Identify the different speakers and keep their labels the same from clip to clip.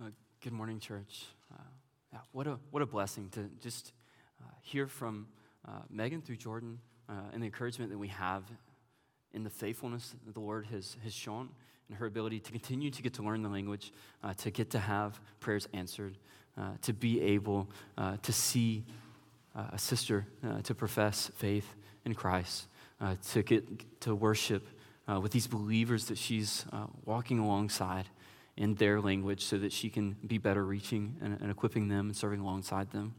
Speaker 1: Uh, good morning, church. Uh, yeah, what a what a blessing to just uh, hear from uh, Megan through Jordan uh, and the encouragement that we have in the faithfulness that the Lord has has shown and her ability to continue to get to learn the language, to get to have prayers answered, to be able to see a sister to profess faith in Christ, to get to worship with these believers that she's walking alongside in their language so that she can be better reaching and, and equipping them and serving alongside them.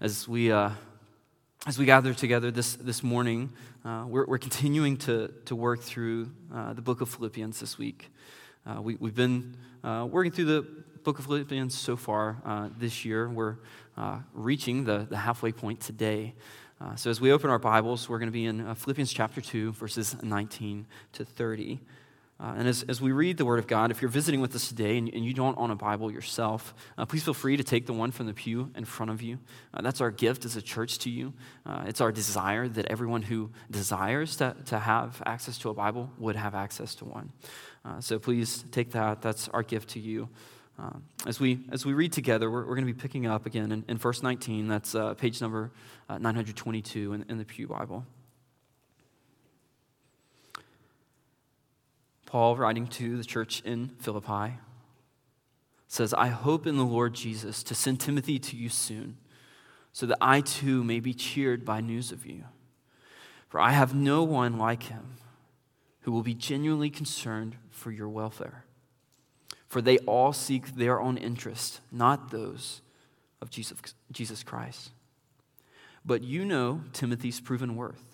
Speaker 1: As we, uh, as we gather together this, this morning, uh, we're, we're continuing to, to work through uh, the book of Philippians this week. Uh, we, we've been uh, working through the book of Philippians so far uh, this year. We're reaching the, the halfway point today. so, as we open our Bibles, we're going to be in Philippians chapter 2, verses 19 to 30. Uh, and as, as we read the Word of God, if you're visiting with us today and, and you don't own a Bible yourself, uh, please feel free to take the one from the pew in front of you. Uh, that's our gift as a church to you. Uh, it's our desire that everyone who desires to, to have access to a Bible would have access to one. Uh, so please take that. That's our gift to you. Uh, as, we, as we read together, we're, we're going to be picking up again in, in verse 19. That's page number 922 in, in the Pew Bible. Paul, writing to the church in Philippi, says, I hope in the Lord Jesus to send Timothy to you soon, so that I too may be cheered by news of you. For I have no one like him who will be genuinely concerned for your welfare. For they all seek their own interest, not those of Jesus, Jesus Christ. But you know Timothy's proven worth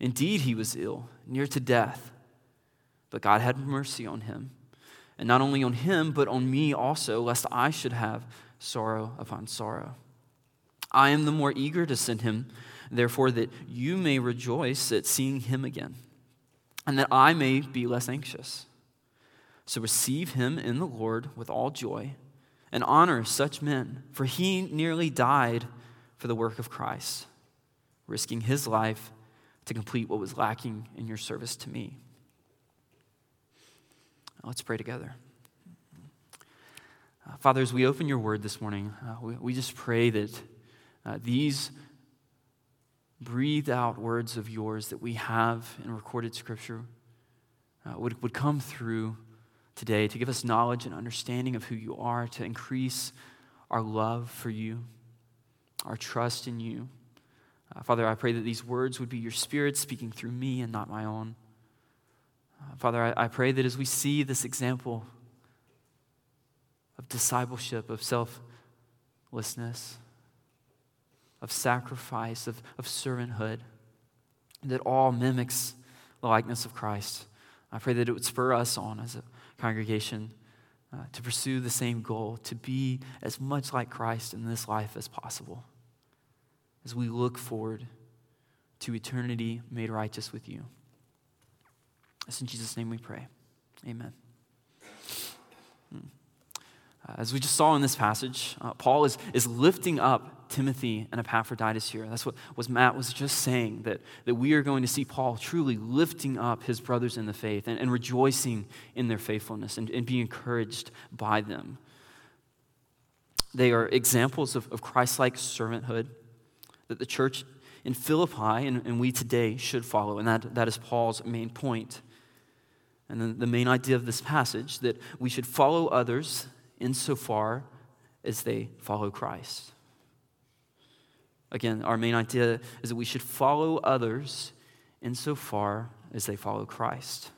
Speaker 1: Indeed, he was ill, near to death, but God had mercy on him. And not only on him, but on me also, lest I should have sorrow upon sorrow. I am the more eager to send him, therefore, that you may rejoice at seeing him again, and that I may be less anxious. So receive him in the Lord with all joy, and honor such men, for he nearly died for the work of Christ, risking his life to complete what was lacking in your service to me. Let's pray together. Uh, Father, as we open your word this morning, uh, we, we, just pray that uh, these breathed out words of yours that we have in recorded scripture uh, would, would come through today to give us knowledge and understanding of who you are, to increase our love for you, our trust in you. Uh, Father, I pray that these words would be your spirit speaking through me and not my own. Uh, Father, I, I pray that as we see this example of discipleship, of selflessness, of sacrifice, of, of servanthood, that all mimics the likeness of Christ. I pray that it would spur us on as a congregation uh, to pursue the same goal, to be as much like Christ in this life as possible as we look forward to eternity made righteous with you. It's in Jesus' name we pray. Amen. Hmm. Uh, as we just saw in this passage, uh, Paul is, is lifting up Timothy and Epaphroditus here. That's what was Matt was just saying, that, that we are going to see Paul truly lifting up his brothers in the faith and, and rejoicing in their faithfulness and, and being encouraged by them. They are examples of, of Christ like servanthood that the church in Philippi and, and we today should follow. And that, that is Paul's main point. And then the main idea of this passage that we should follow others insofar as they follow Christ. Again, our main idea is that we should follow others insofar as they follow Christ.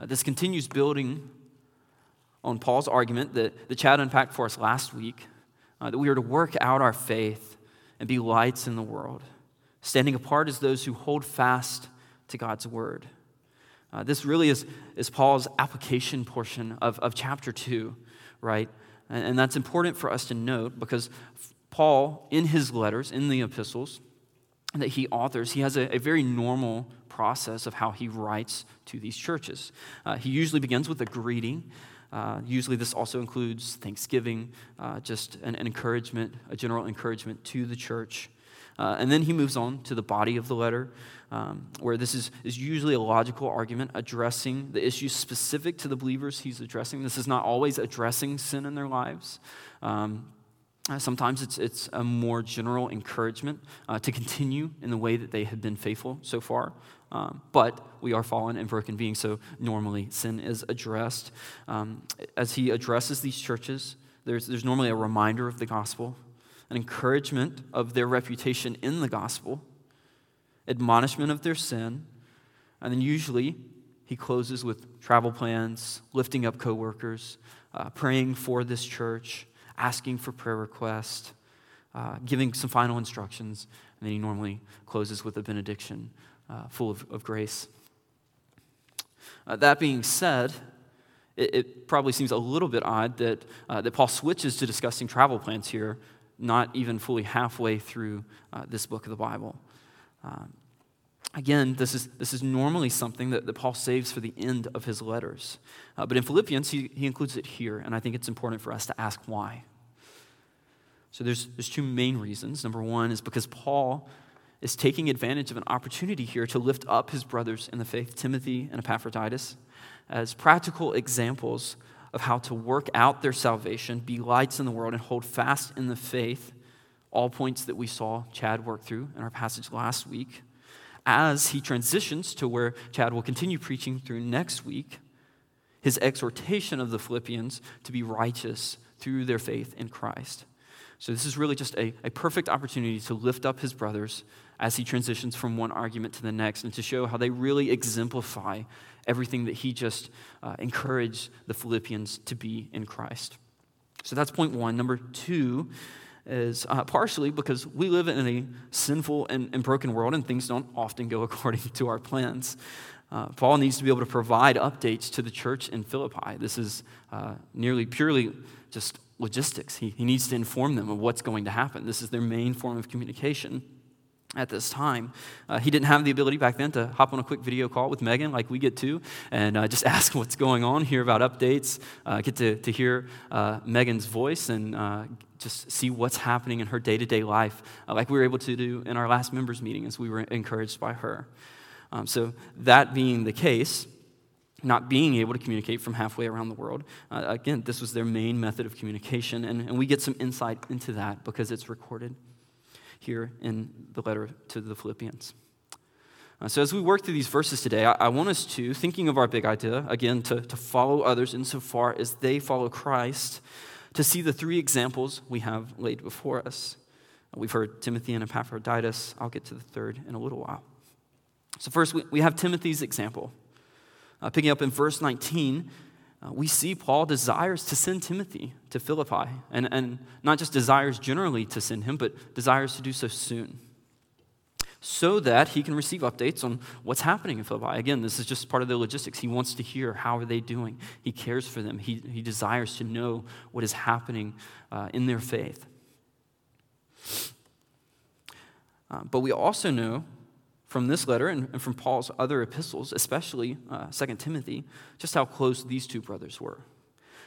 Speaker 1: Uh, this continues building on Paul's argument that, that Chad unpacked for us last week uh, that we are to work out our faith and be lights in the world, standing apart as those who hold fast to God's word. Uh, this really is, is Paul's application portion of, of chapter 2, right? And, and that's important for us to note because Paul, in his letters, in the epistles that he authors, he has a, a very normal process of how he writes to these churches. Uh, he usually begins with a greeting. Uh, usually, this also includes thanksgiving, uh, just an, an, encouragement, a general encouragement to the church. Uh, and then he moves on to the body of the letter, um, where this is, is usually a logical argument addressing the issues specific to the believers he's addressing. This is not always addressing sin in their lives. Um, uh, sometimes it's, it's a more general encouragement uh, to continue in the way that they have been faithful so far. Um, but we are fallen and broken beings, so normally sin is addressed. Um, as he addresses these churches, there's, there's normally a reminder of the gospel, an encouragement of their reputation in the gospel, admonishment of their sin, and then usually he closes with travel plans, lifting up coworkers, uh, praying for this church, asking for prayer requests, uh, giving some final instructions, and then he normally closes with a benediction uh, full of, of grace. Uh, that being said, it, it, probably seems a little bit odd that, uh, that Paul switches to discussing travel plans here, not even fully halfway through uh, this book of the Bible. Um, again, this is, this is normally something that, that Paul saves for the end of his letters. Uh, but in Philippians, he, he includes it here, and I think it's important for us to ask why. So there's, there's two main reasons. Number one is because Paul is taking advantage of an opportunity here to lift up his brothers in the faith, Timothy and Epaphroditus, as practical examples of how to work out their salvation, be lights in the world, and hold fast in the faith. All points that we saw Chad work through in our passage last week. As he transitions to where Chad will continue preaching through next week, his exhortation of the Philippians to be righteous through their faith in Christ. So, this is really just a, a perfect opportunity to lift up his brothers as he transitions from one argument to the next and to show how they really exemplify everything that he just uh, encouraged the Philippians to be in Christ. So that's point one. Number two is uh, partially because we live in a sinful and, and, broken world and things don't often go according to our plans. Uh, Paul needs to be able to provide updates to the church in Philippi. This is uh, nearly purely just logistics. He, he needs to inform them of what's going to happen. This is their main form of communication at this time. Uh, he didn't have the ability back then to hop on a quick video call with Megan like we get to and uh, just ask what's going on, hear about updates, uh, get to, to hear uh, Megan's voice and uh, just see what's happening in her day to day life, uh, like we were able to do in our last members' meeting as we were encouraged by her. Um, so, that being the case, not being able to communicate from halfway around the world. Again, this was their main method of communication, and, and we get some insight into that because it's recorded here in the letter to the Philippians. Uh, so, as we work through these verses today, I, I, want us to, thinking of our big idea, again, to, to follow others insofar as they follow Christ, to see the three examples we have laid before us. We've heard Timothy and Epaphroditus. I'll get to the third in a little while. So, first, we, we have Timothy's example. Uh, picking up in verse 19, uh, we see Paul desires to send Timothy to Philippi, and, and not just desires generally to send him, but desires to do so soon, so that he can receive updates on what's happening in Philippi. Again, this is just part of the logistics. He wants to hear how are they doing. He cares for them. He, he desires to know what is happening uh, in their faith. Uh, but we also know from this letter and, and from Paul's other epistles, especially uh, 2 Timothy, just how close these two brothers were.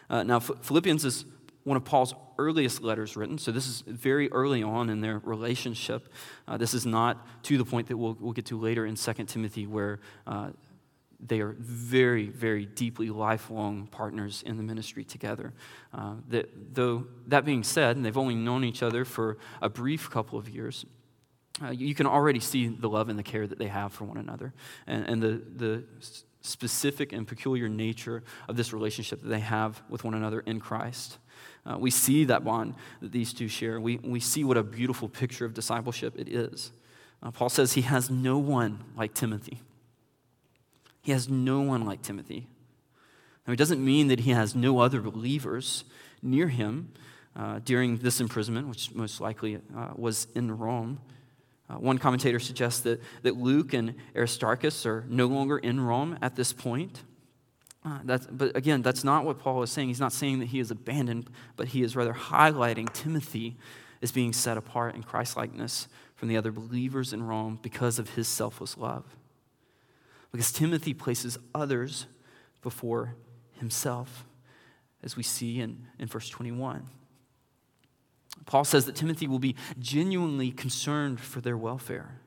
Speaker 1: Uh, now, Philippians is one of Paul's earliest letters written, so this is very early on in their relationship. Uh, this is not to the point that we'll, we'll get to later in 2 Timothy, where uh, they are very, very deeply lifelong partners in the ministry together. Uh, that, though that being said, and they've only known each other for a brief couple of years, uh, you can already see the love and the care that they have for one another and, and the, the specific and peculiar nature of this relationship that they have with one another in Christ. Uh, we see that bond that these two share. We, we see what a beautiful picture of discipleship it is. Uh, Paul says he has no one like Timothy. He has no one like Timothy. Now, it doesn't mean that he has no other believers near him uh, during this imprisonment, which most likely uh, was in Rome. Uh, one commentator suggests that, that Luke and Aristarchus are no longer in Rome at this point. Uh, but again, that's not what Paul is saying. He's not saying that he is abandoned, but he is rather highlighting Timothy as being set apart in Christlikeness from the other believers in Rome because of his selfless love. Because Timothy places others before himself, as we see in, in verse 21. Paul says that Timothy will be genuinely concerned for their welfare.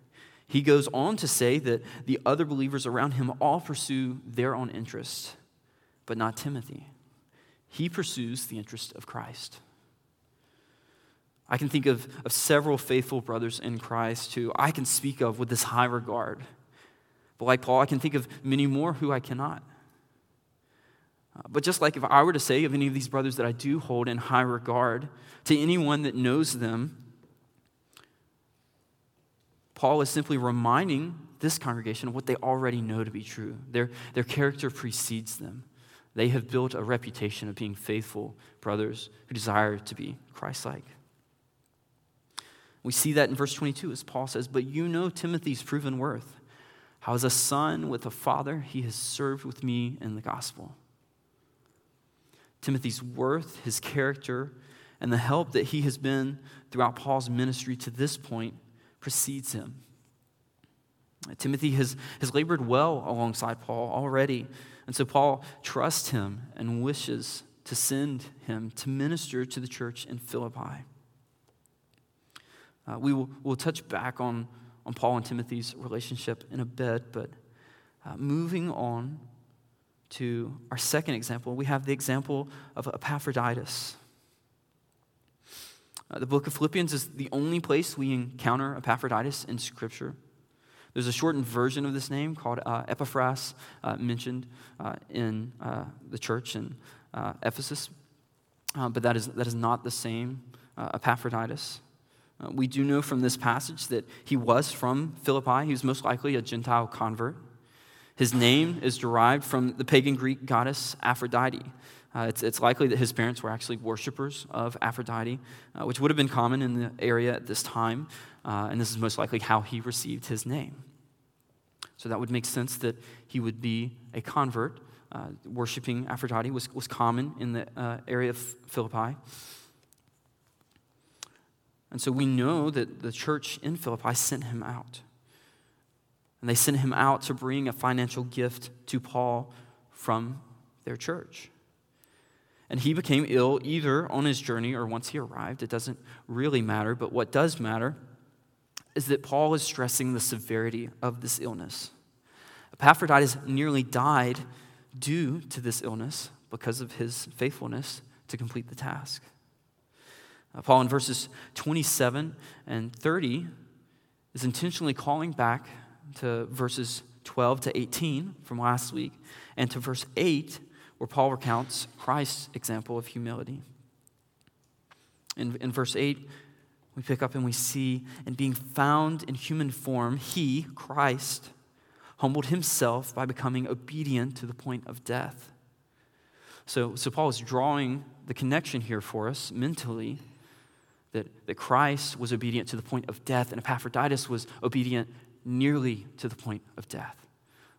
Speaker 1: He goes on to say that the other believers around him all pursue their own interests, but not Timothy. He pursues the interest of Christ. I can think of, of several faithful brothers in Christ who I can speak of with this high regard. But like Paul, I can think of many more who I cannot. But just like if I were to say of any of these brothers that I do hold in high regard to anyone that knows them, Paul is simply reminding this congregation of what they already know to be true. Their, their character precedes them. They have built a reputation of being faithful brothers who desire to be Christ like. We see that in verse 22 as Paul says, But you know Timothy's proven worth. How, as a son with a father, he has served with me in the gospel. Timothy's worth, his character, and the help that he has been throughout Paul's ministry to this point precedes him. Timothy has, has labored well alongside Paul already, and so Paul trusts him and wishes to send him to minister to the church in Philippi. Uh, we will we'll touch back on, on Paul and Timothy's relationship in a bit, but uh, moving on to our second example, we have the example of Epaphroditus. Uh, the book of Philippians is the only place we encounter Epaphroditus in Scripture. There's a shortened version of this name called uh, Epaphras, uh, mentioned uh, in uh, the church in uh, Ephesus, but that is, that is not the same Epaphroditus. we do know from this passage that he was from Philippi. He was most likely a Gentile convert. His name is derived from the pagan Greek goddess Aphrodite. Uh, it's, it's, likely that his parents were actually worshippers of Aphrodite, uh, which would have been common in the area at this time, uh, and this is most likely how he received his name. So that would make sense that he would be a convert. Uh, worshipping Aphrodite was, was common in the uh, area of Philippi. And so we know that the church in Philippi sent him out. And they sent him out to bring a financial gift to Paul from their church. And he became ill either on his journey or once he arrived. It doesn't really matter, but what does matter is that Paul is stressing the severity of this illness. Epaphroditus nearly died due to this illness because of his faithfulness to complete the task. Uh, Paul, in verses 27 and 30, is intentionally calling back to verses 12 to 18 from last week, and to verse 8, where Paul recounts Christ's example of humility. In, in verse 8, we pick up and we see, and being found in human form, he, Christ, humbled himself by becoming obedient to the point of death. So, so Paul is drawing the connection here for us mentally that, that Christ was obedient to the point of death, and Epaphroditus was obedient nearly to the point of death.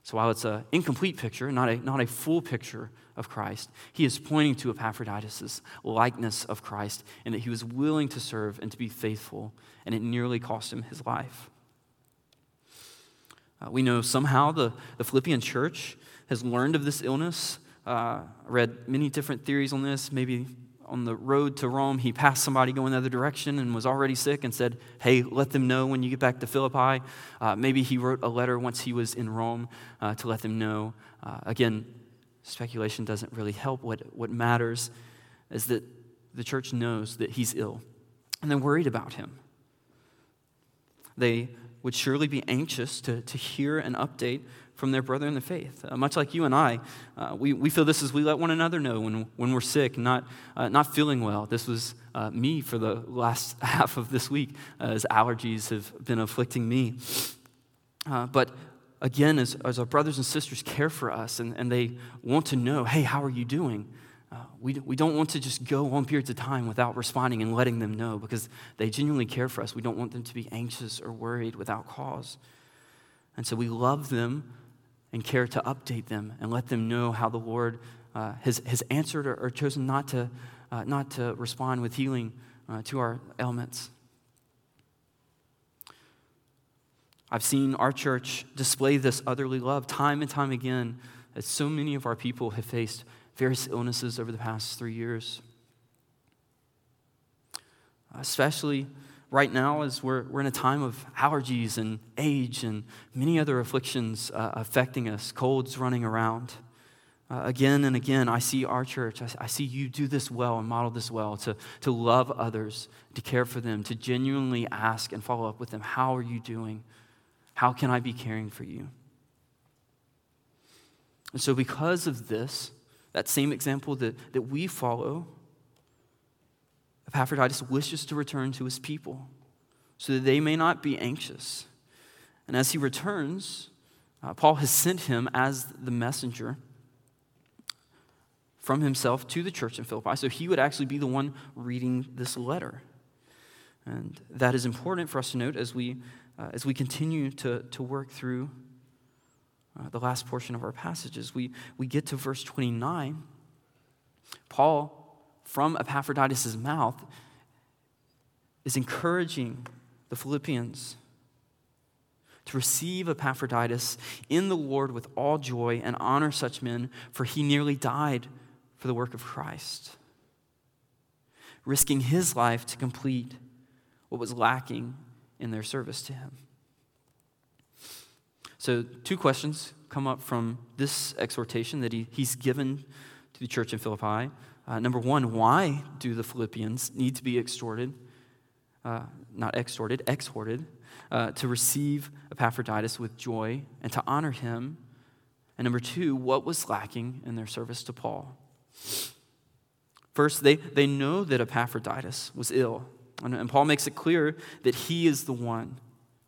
Speaker 1: So while it's an incomplete picture, not a, not a full picture of Christ, he is pointing to Epaphroditus' likeness of Christ and that he was willing to serve and to be faithful, and it nearly cost him his life. Uh, we know somehow the, the Philippian church has learned of this illness. Uh, I read many different theories on this. Maybe on the road to Rome, he passed somebody going the other direction and was already sick and said, Hey, let them know when you get back to Philippi. Uh, maybe he wrote a letter once he was in Rome uh, to let them know. Uh, again, speculation doesn't really help. What, what matters is that the church knows that he's ill and they're worried about him. They would surely be anxious to, to hear an update from their brother in the faith. Uh, much like you and I, uh, we, we feel this as we let one another know when, when we're sick, not, uh, not feeling well. This was uh, me for the last half of this week as allergies have been afflicting me. Uh, but again, as, as our brothers and sisters care for us and, and they want to know, hey, how are you doing? Uh, we, we don't want to just go on periods of time without responding and letting them know because they genuinely care for us. We don't want them to be anxious or worried without cause. And so we love them and care to update them and let them know how the Lord uh, has, has answered or, or chosen not to, uh, not to respond with healing uh, to our ailments. I've seen our church display this otherly love time and time again as so many of our people have faced various illnesses over the past three years. Especially right now, as we're, we're in a time of allergies and age and many other afflictions uh, affecting us, colds running around. Uh, again and again, I see our church, I, I, see you do this well and model this well to, to love others, to care for them, to genuinely ask and follow up with them. How are you doing? How can I be caring for you? And so, because of this, that same example that, that we follow, Epaphroditus wishes to return to his people so that they may not be anxious. And as he returns, uh, Paul has sent him as the messenger from himself to the church in Philippi. So he would actually be the one reading this letter. And that is important for us to note as we, uh, as we continue to, to work through uh, the last portion of our passages. We, we get to verse 29. Paul, from Epaphroditus' mouth, is encouraging the Philippians to receive Epaphroditus in the Lord with all joy and honor such men, for he nearly died for the work of Christ, risking his life to complete what was lacking in their service to him. So, two questions come up from this exhortation that he, he's given to the church in Philippi. Uh, number one, why do the Philippians need to be extorted, uh, not extorted, exhorted, uh, to receive Epaphroditus with joy and to honor him? And number two, what was lacking in their service to Paul? First, they, they know that Epaphroditus was ill. And, and Paul makes it clear that he is the one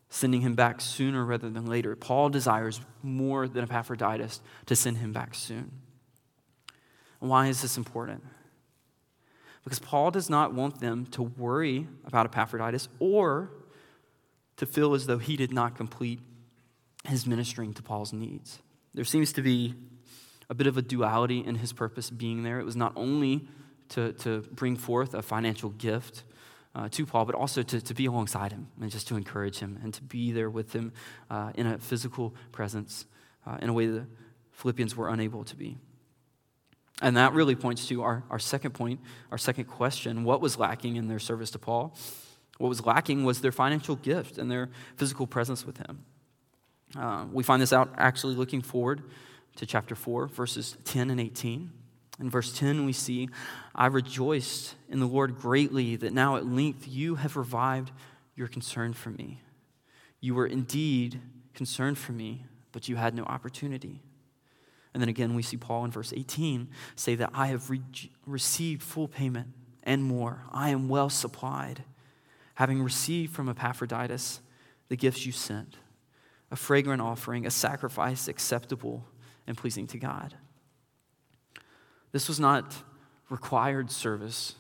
Speaker 1: sending him back sooner rather than later. Paul desires more than Epaphroditus to send him back soon. Why is this important? Because Paul does not want them to worry about Epaphroditus or to feel as though he did not complete his ministering to Paul's needs. There seems to be a bit of a duality in his purpose being there. It was not only to, to bring forth a financial gift, uh, to Paul, but also to, to be alongside him and just to encourage him and to be there with him uh, in a physical presence uh, in a way that Philippians were unable to be. And that really points to our, our second point, our second question what was lacking in their service to Paul? What was lacking was their financial gift and their physical presence with him. Uh, we find this out actually looking forward to chapter 4, verses 10 and 18. In verse 10, we see, I rejoiced in the Lord greatly that now at length you have revived your concern for me. You were indeed concerned for me, but you had no opportunity. And then again, we see Paul in verse 18 say that I have re- received full payment and more. I am well supplied, having received from Epaphroditus the gifts you sent a fragrant offering, a sacrifice acceptable and pleasing to God. This was not required service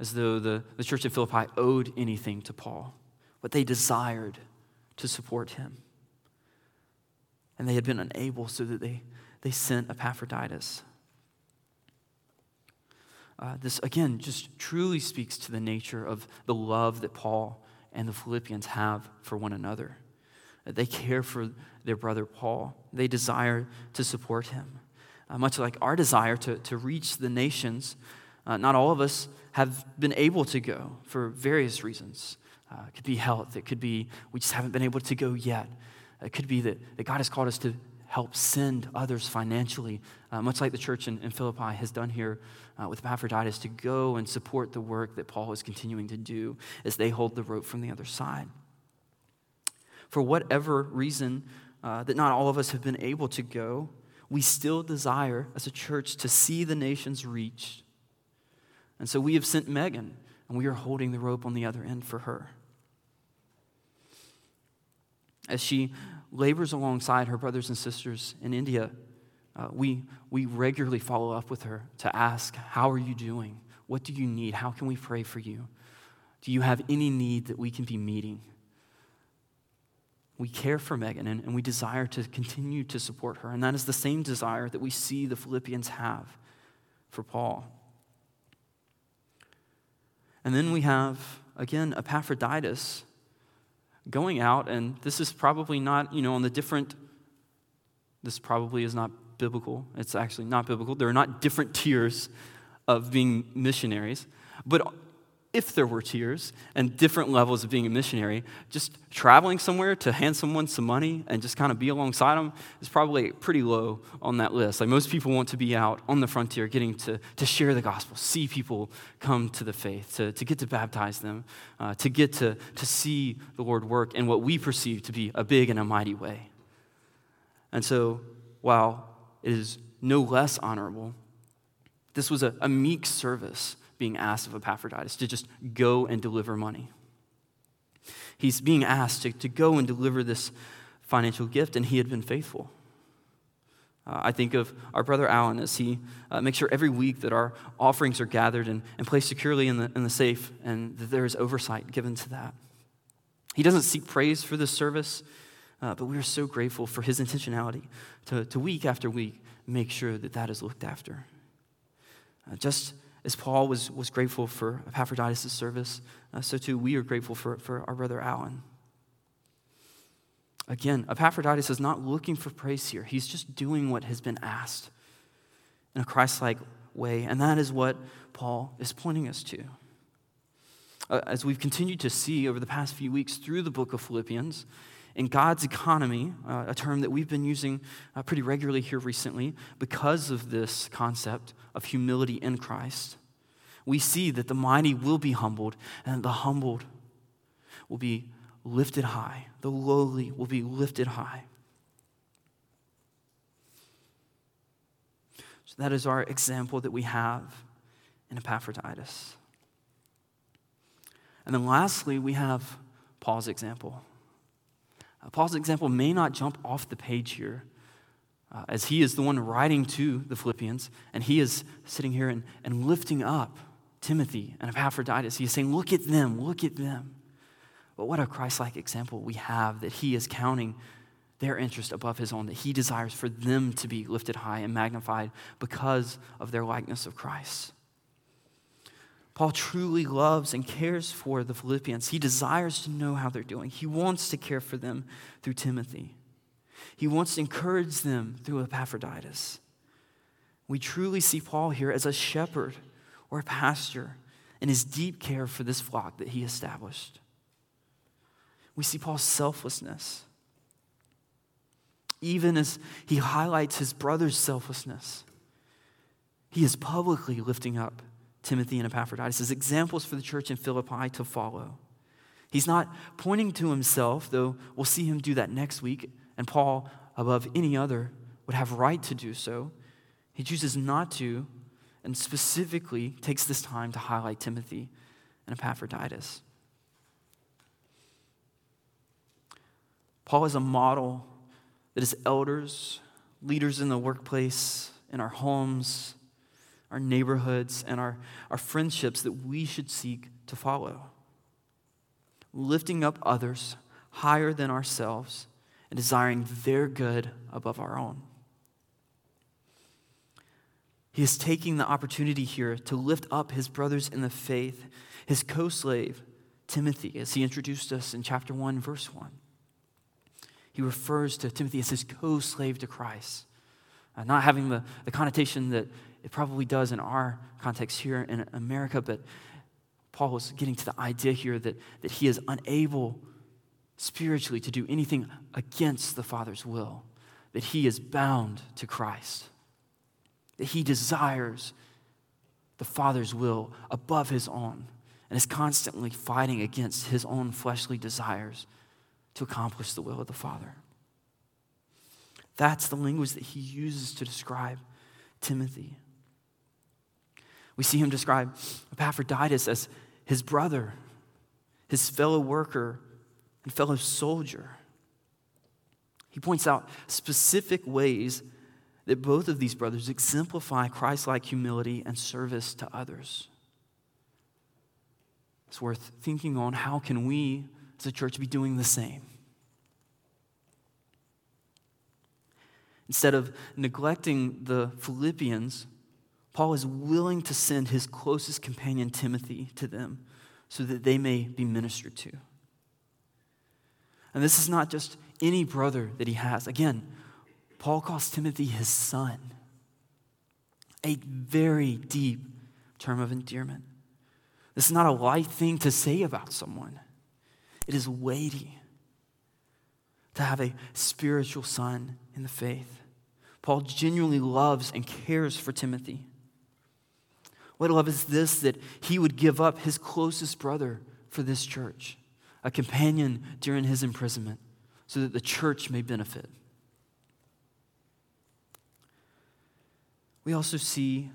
Speaker 1: as though the, the church of Philippi owed anything to Paul, but they desired to support him. And they had been unable, so that they, they sent Epaphroditus. Uh, this, again, just truly speaks to the nature of the love that Paul and the Philippians have for one another. They care for their brother Paul, they desire to support him uh, much like our desire to, to reach the nations. Uh, not all of us have been able to go for various reasons. Uh, it could be health, it could be we just haven't been able to go yet. It could be that, that God has called us to help send others financially, uh, much like the church in, in Philippi has done here uh, with Epaphroditus, to go and support the work that Paul is continuing to do as they hold the rope from the other side. For whatever reason uh, that not all of us have been able to go, we still desire as a church to see the nations reached. And so we have sent Megan, and we are holding the rope on the other end for her. As she labors alongside her brothers and sisters in India, uh, we, we regularly follow up with her to ask, How are you doing? What do you need? How can we pray for you? Do you have any need that we can be meeting? We care for Megan and, and we desire to continue to support her. And that is the same desire that we see the Philippians have for Paul. And then we have, again, Epaphroditus going out, and this is probably not, you know, on the different, this probably is not biblical. It's actually not biblical. There are not different tiers of being missionaries. But if there were tiers and different levels of being a missionary, just traveling somewhere to hand someone some money and just kind of be alongside them is probably pretty low on that list. Like most people want to be out on the frontier getting to, to share the gospel, see people come to the faith, to, to get to baptize them, uh, to get to, to see the Lord work in what we perceive to be a big and a mighty way. And so, while it is no less honorable, this was a, a meek service being asked of Epaphroditus to just go and deliver money. He's being asked to, to go and deliver this financial gift, and he had been faithful. Uh, I think of our brother Alan as he uh, makes sure every week that our offerings are gathered and, and placed securely in the, in the safe, and that there is oversight given to that. He doesn't seek praise for this service, uh, but we are so grateful for his intentionality to, to week after week make sure that that is looked after. Uh, just as Paul was, was grateful for Epaphroditus' service, uh, so too we are grateful for, for our brother Alan. Again, Epaphroditus is not looking for praise here. He's just doing what has been asked in a Christ like way, and that is what Paul is pointing us to. Uh, as we've continued to see over the past few weeks through the book of Philippians, in God's economy, uh, a term that we've been using uh, pretty regularly here recently because of this concept of humility in Christ, we see that the mighty will be humbled and the humbled will be lifted high. The lowly will be lifted high. So that is our example that we have in Epaphroditus. And then lastly, we have Paul's example. Paul's example may not jump off the page here, uh, as he is the one writing to the Philippians, and he is sitting here and, and lifting up Timothy and Epaphroditus. He is saying, Look at them, look at them. But what a Christ like example we have that he is counting their interest above his own, that he desires for them to be lifted high and magnified because of their likeness of Christ. Paul truly loves and cares for the Philippians. He desires to know how they're doing. He wants to care for them through Timothy. He wants to encourage them through Epaphroditus. We truly see Paul here as a shepherd or a pastor in his deep care for this flock that he established. We see Paul's selflessness. Even as he highlights his brother's selflessness, he is publicly lifting up Timothy and Epaphroditus as examples for the church in Philippi to follow. He's not pointing to himself, though we'll see him do that next week, and Paul, above any other, would have right to do so. He chooses not to, and specifically takes this time to highlight Timothy and Epaphroditus. Paul is a model that his elders, leaders in the workplace, in our homes, our neighborhoods, and our, our friendships that we should seek to follow. Lifting up others higher than ourselves and desiring their good above our own. He is taking the opportunity here to lift up his brothers in the faith, his co slave, Timothy, as he introduced us in chapter 1, verse 1. He refers to Timothy as his co slave to Christ, uh, not having the, the connotation that it probably does in our context here in America, but Paul was getting to the idea here that, that he is unable spiritually to do anything against the Father's will, that he is bound to Christ, that he desires the Father's will above his own, and is constantly fighting against his own fleshly desires to accomplish the will of the Father. That's the language that he uses to describe Timothy. We see him describe Epaphroditus as his brother, his fellow worker, and fellow soldier. He points out specific ways that both of these brothers exemplify Christ like humility and service to others. It's worth thinking on how can we as a church be doing the same? Instead of neglecting the Philippians, Paul is willing to send his closest companion Timothy to them so that they may be ministered to. And this is not just any brother that he has. Again, Paul calls Timothy his son, a very deep term of endearment. This is not a light thing to say about someone, it is weighty to have a spiritual son in the faith. Paul genuinely loves and cares for Timothy. What love is this that he would give up his closest brother for this church, a companion during his imprisonment, so that the church may benefit. We also see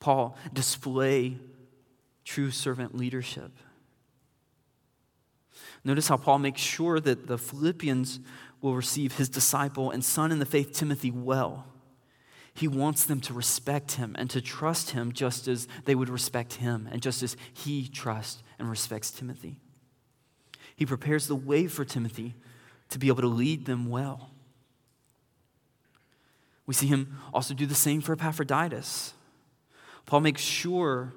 Speaker 1: Paul display true servant leadership. Notice how Paul makes sure that the Philippians will receive his disciple and son in the faith, Timothy, well. He wants them to respect him and to trust him just as they would respect him and just as he trusts and respects Timothy. He prepares the way for Timothy to be able to lead them well. We see him also do the same for Epaphroditus. Paul makes sure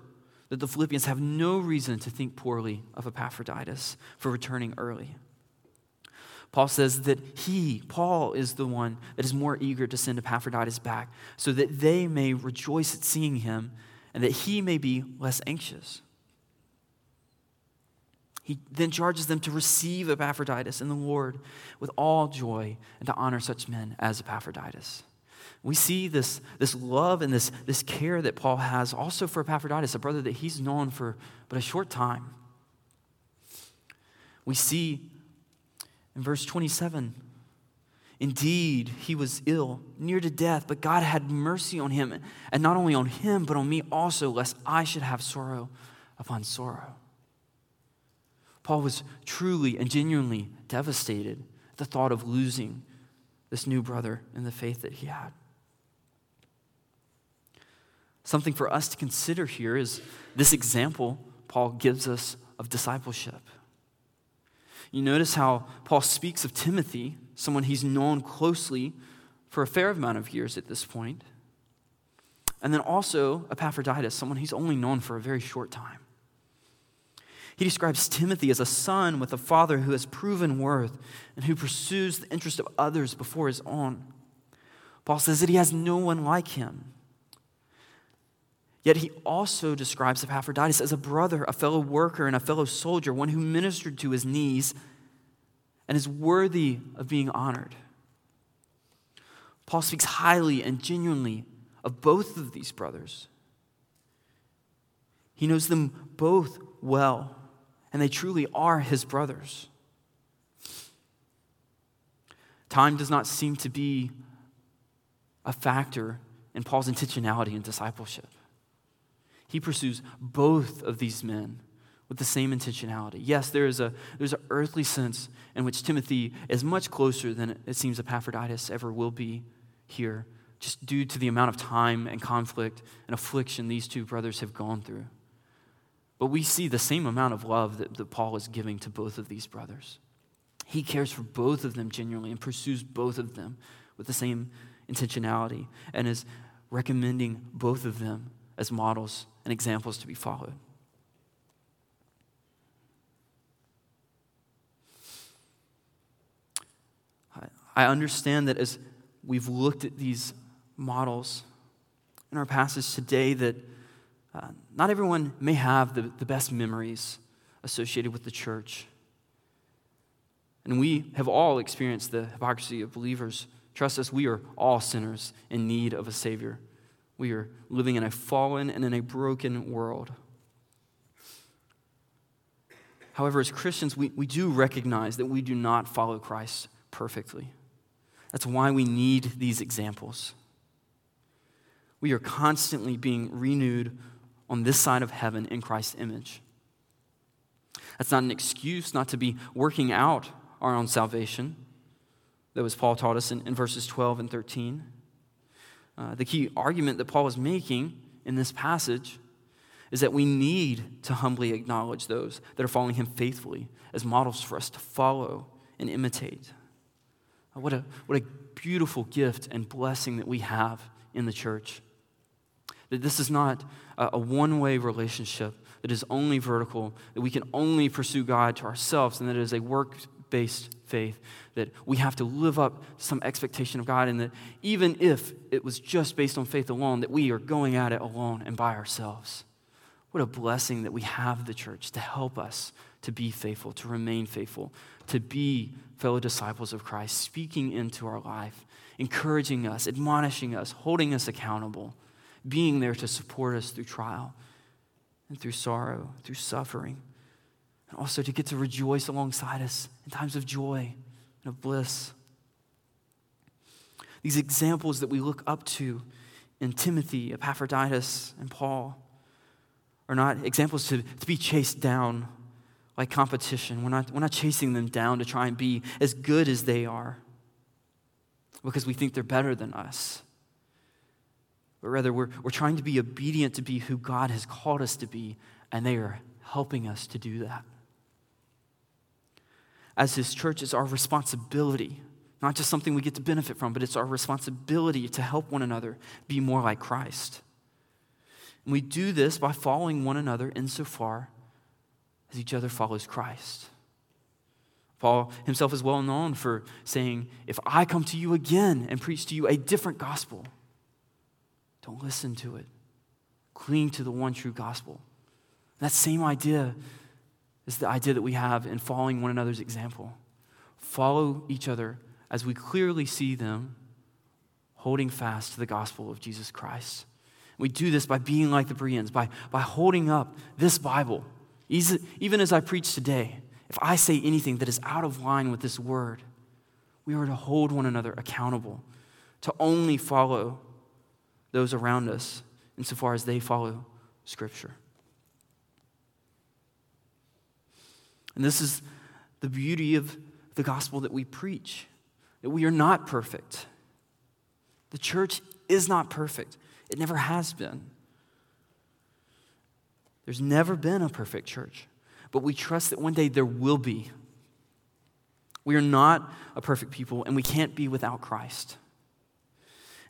Speaker 1: that the Philippians have no reason to think poorly of Epaphroditus for returning early. Paul says that he, Paul, is the one that is more eager to send Epaphroditus back so that they may rejoice at seeing him and that he may be less anxious. He then charges them to receive Epaphroditus in the Lord with all joy and to honor such men as Epaphroditus. We see this, this love and this, this care that Paul has also for Epaphroditus, a brother that he's known for but a short time. We see in verse 27, indeed, he was ill, near to death, but God had mercy on him, and not only on him, but on me also, lest I should have sorrow upon sorrow. Paul was truly and genuinely devastated at the thought of losing this new brother in the faith that he had. Something for us to consider here is this example Paul gives us of discipleship. You notice how Paul speaks of Timothy, someone he's known closely for a fair amount of years at this point. And then also Epaphroditus, someone he's only known for a very short time. He describes Timothy as a son with a father who has proven worth and who pursues the interest of others before his own. Paul says that he has no one like him. Yet he also describes Epaphroditus as a brother, a fellow worker, and a fellow soldier, one who ministered to his knees and is worthy of being honored. Paul speaks highly and genuinely of both of these brothers. He knows them both well, and they truly are his brothers. Time does not seem to be a factor in Paul's intentionality in discipleship. He pursues both of these men with the same intentionality. Yes, there is a there's an earthly sense in which Timothy is much closer than it seems Epaphroditus ever will be here, just due to the amount of time and conflict and affliction these two brothers have gone through. But we see the same amount of love that, that Paul is giving to both of these brothers. He cares for both of them genuinely and pursues both of them with the same intentionality and is recommending both of them as models and examples to be followed. I understand that as we've looked at these models in our passage today, that uh, not everyone may have the, the best memories associated with the church. And we have all experienced the hypocrisy of believers. Trust us, we are all sinners in need of a Savior. We are living in a fallen and in a broken world. However, as Christians, we, we do recognize that we do not follow Christ perfectly. That's why we need these examples. We are constantly being renewed on this side of heaven in Christ's image. That's not an excuse not to be working out our own salvation. that was Paul taught us in, in verses 12 and 13. Uh, the key argument that Paul is making in this passage is that we need to humbly acknowledge those that are following him faithfully as models for us to follow and imitate. Uh, what a, what a beautiful gift and blessing that we have in the church. That this is not a, a one way relationship that is only vertical, that we can only pursue God to ourselves, and that it is a work based faith, that we have to live up to some expectation of God, and that even if it was just based on faith alone, that we are going at it alone and by ourselves. What a blessing that we have the church to help us to be faithful, to remain faithful, to be fellow disciples of Christ, speaking into our life, encouraging us, admonishing us, holding us accountable, being there to support us through trial and through sorrow, through suffering, and also to get to rejoice alongside us in times of joy and of bliss. These examples that we look up to in Timothy, Epaphroditus, and Paul are not examples to, to be chased down like competition. We're not, we're not chasing them down to try and be as good as they are because we think they're better than us. But rather, we're, we're trying to be obedient to be who God has called us to be, and they are helping us to do that. As His church, is our responsibility, not just something we get to benefit from, but it's our responsibility to help one another be more like Christ. And we do this by following one another insofar as each other follows Christ. Paul himself is well known for saying, If I come to you again and preach to you a different gospel, don't listen to it. Cling to the one true gospel. That same idea is the idea that we have in following one another's example. Follow each other as we clearly see them holding fast to the gospel of Jesus Christ. We do this by being like the Bereans, by, by holding up this Bible. Even as I preach today, if I say anything that is out of line with this word, we are to hold one another accountable, to only follow those around us insofar as they follow Scripture. And this is the beauty of the gospel that we preach that we are not perfect. The church is not perfect, it never has been. There's never been a perfect church, but we trust that one day there will be. We are not a perfect people, and we can't be without Christ.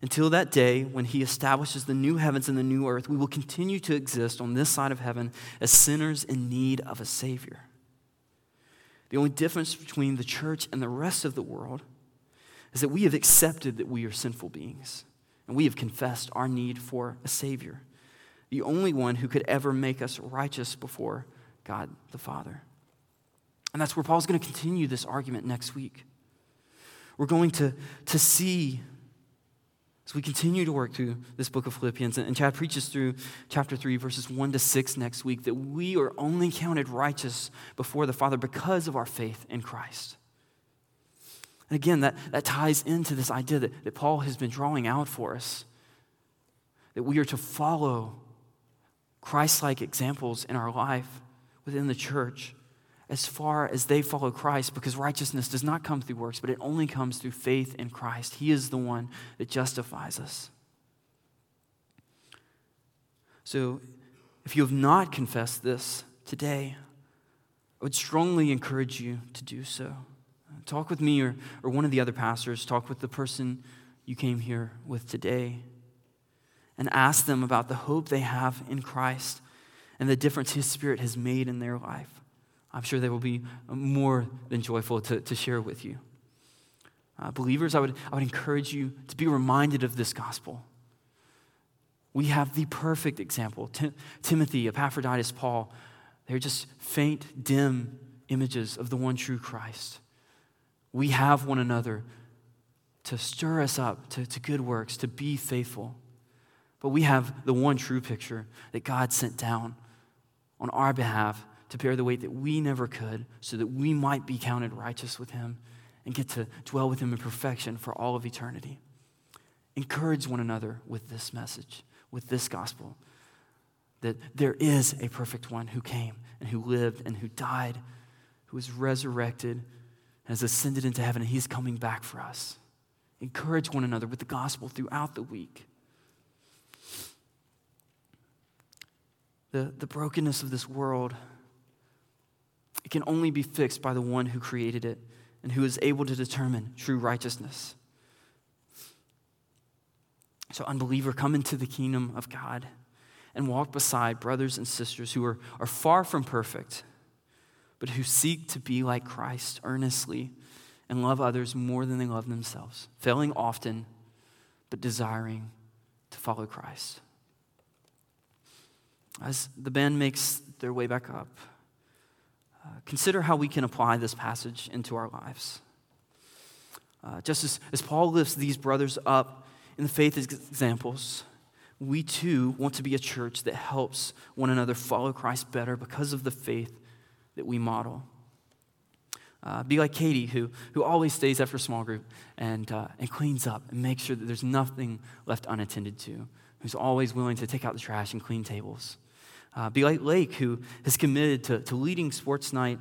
Speaker 1: Until that day when he establishes the new heavens and the new earth, we will continue to exist on this side of heaven as sinners in need of a Savior. The only difference between the church and the rest of the world is that we have accepted that we are sinful beings and we have confessed our need for a Savior, the only one who could ever make us righteous before God the Father. And that's where Paul's going to continue this argument next week. We're going to, to see as we continue to work through this book of Philippians, and Chad preaches through chapter 3, verses 1 to 6 next week, that we are only counted righteous before the Father because of our faith in Christ. And again, that, that ties into this idea that, that Paul has been drawing out for us that we are to follow Christ like examples in our life within the church as far as they follow Christ because righteousness does not come through works, but it only comes through faith in Christ. He is the one that justifies us. So, if you have not confessed this today, I would strongly encourage you to do so. Talk with me or, or one of the other pastors, talk with the person you came here with today, and ask them about the hope they have in Christ and the difference His Spirit has made in their life. I'm sure they will be more than joyful to, to share with you. Uh, believers, I would, I would encourage you to be reminded of this gospel. We have the perfect example Tim, Timothy, Epaphroditus, Paul. They're just faint, dim images of the one true Christ. We have one another to stir us up to, to good works, to be faithful. But we have the one true picture that God sent down on our behalf to bear the weight that we never could so that we might be counted righteous with him and get to dwell with him in perfection for all of eternity. Encourage one another with this message, with this gospel, that there is a perfect one who came and who lived and who died, who was resurrected, has ascended into heaven, and he's coming back for us. Encourage one another with the gospel throughout the week. The, the brokenness of this world, it can only be fixed by the one who created it and who is able to determine true righteousness. So, unbeliever, come into the kingdom of God and walk beside brothers and sisters who are, are far from perfect but who seek to be like Christ earnestly and love others more than they love themselves, failing often, but desiring to follow Christ. As the band makes their way back up, uh, consider how we can apply this passage into our lives. Uh, just as, as Paul lifts these brothers up in the faith as examples, we too want to be a church that helps one another follow Christ better because of the faith that we model. Uh, be like Katie, who, who always stays after small group and, uh, and cleans up and makes sure that there's nothing left unattended to, who's always willing to take out the trash and clean tables. Uh, be like Lake, who has committed to, to leading sports night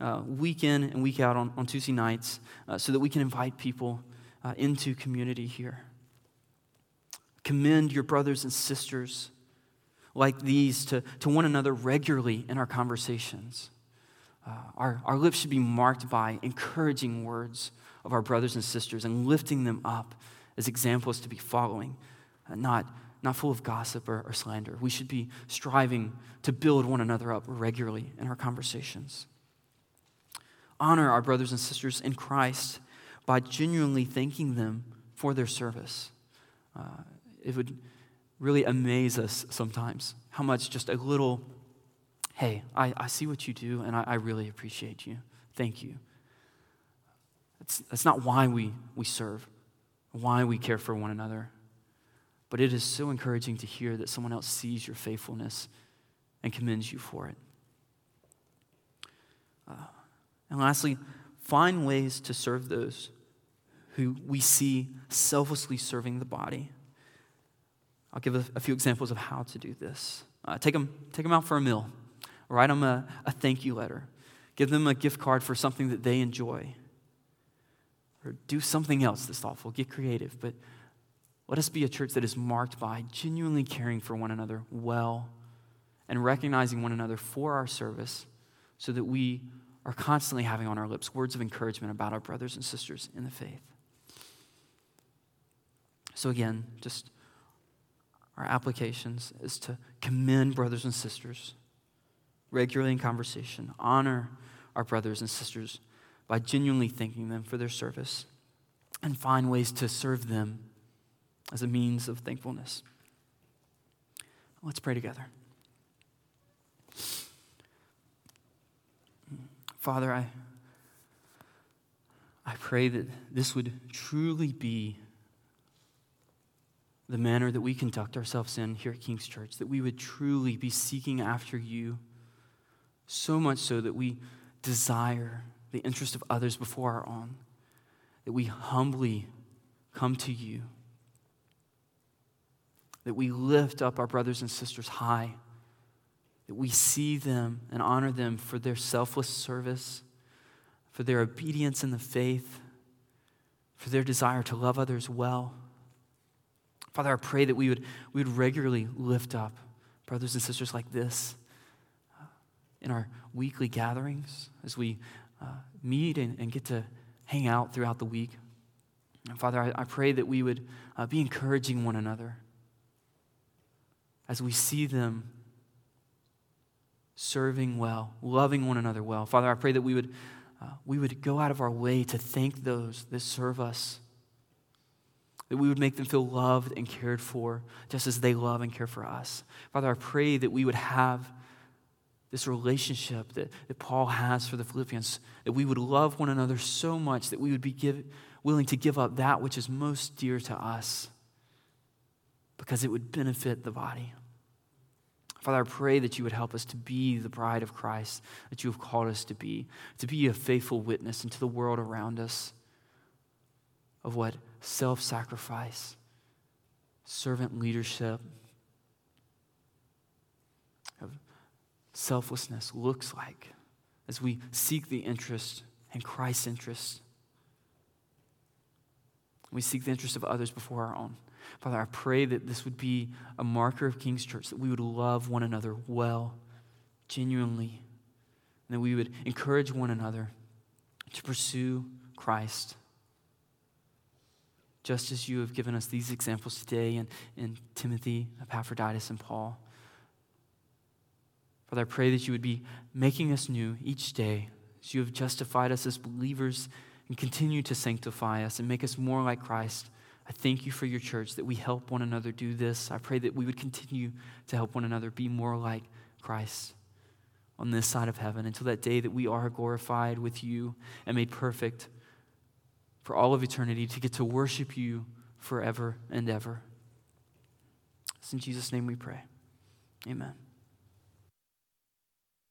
Speaker 1: uh, week in and week out on, on Tuesday nights uh, so that we can invite people uh, into community here. Commend your brothers and sisters like these to, to one another regularly in our conversations. Uh, our, our lips should be marked by encouraging words of our brothers and sisters and lifting them up as examples to be following, uh, not, not full of gossip or, or slander. We should be striving to build one another up regularly in our conversations. Honor our brothers and sisters in Christ by genuinely thanking them for their service. Uh, it would really amaze us sometimes how much just a little hey, I, I see what you do and I, I really appreciate you. Thank you. That's, that's not why we, we serve, why we care for one another. But it is so encouraging to hear that someone else sees your faithfulness and commends you for it. Uh, and lastly, find ways to serve those who we see selflessly serving the body. I'll give a, a few examples of how to do this. Uh, take, them, take them out for a meal. Write them a, a thank you letter. Give them a gift card for something that they enjoy. Or do something else that's thoughtful. Get creative. But let us be a church that is marked by genuinely caring for one another well and recognizing one another for our service so that we are constantly having on our lips words of encouragement about our brothers and sisters in the faith. So, again, just our applications is to commend brothers and sisters regularly in conversation, honor our brothers and sisters by genuinely thanking them for their service, and find ways to serve them as a means of thankfulness. Let's pray together. Father, I, I pray that this would truly be the manner that we conduct ourselves in here at King's Church, that we would truly be seeking after you so much so that we desire the interest of others before our own, that we humbly come to you, that we lift up our brothers and sisters high, that we see them and honor them for their selfless service, for their obedience in the faith, for their desire to love others well. Father, I pray that we would, we would regularly lift up brothers and sisters like this in our weekly gatherings as we uh, meet and, and, get to hang out throughout the week. And Father, I, I pray that we would uh, be encouraging one another as we see them serving well, loving one another well. Father, I pray that we would, uh, we would go out of our way to thank those that serve us, that we would make them feel loved and cared for just as they love and care for us. Father, I pray that we would have this relationship that, that Paul has for the Philippians, that we would love one another so much that we would be give, willing to give up that which is most dear to us because it would benefit the body. Father, I pray that you would help us to be the bride of Christ that you have called us to be, to be a faithful witness into the world around us of what self sacrifice, servant leadership, of selflessness looks like as we seek the interest and Christ's interest. We seek the interest of others before our own. Father, I pray that this would be a marker of King's Church, that we would love one another well, genuinely, and that we would encourage one another to pursue Christ. Just as you have given us these examples today in, in Timothy, Epaphroditus, and Paul. Father, I pray that you would be making us new each day as you have justified us as believers and continue to sanctify us and make us more like Christ. I thank you for your church that we help one another do this. I pray that we would continue to help one another be more like Christ on this side of heaven until that day that we are glorified with you and made perfect for all of eternity to get to worship you forever and ever. It's in Jesus' name we pray. Amen.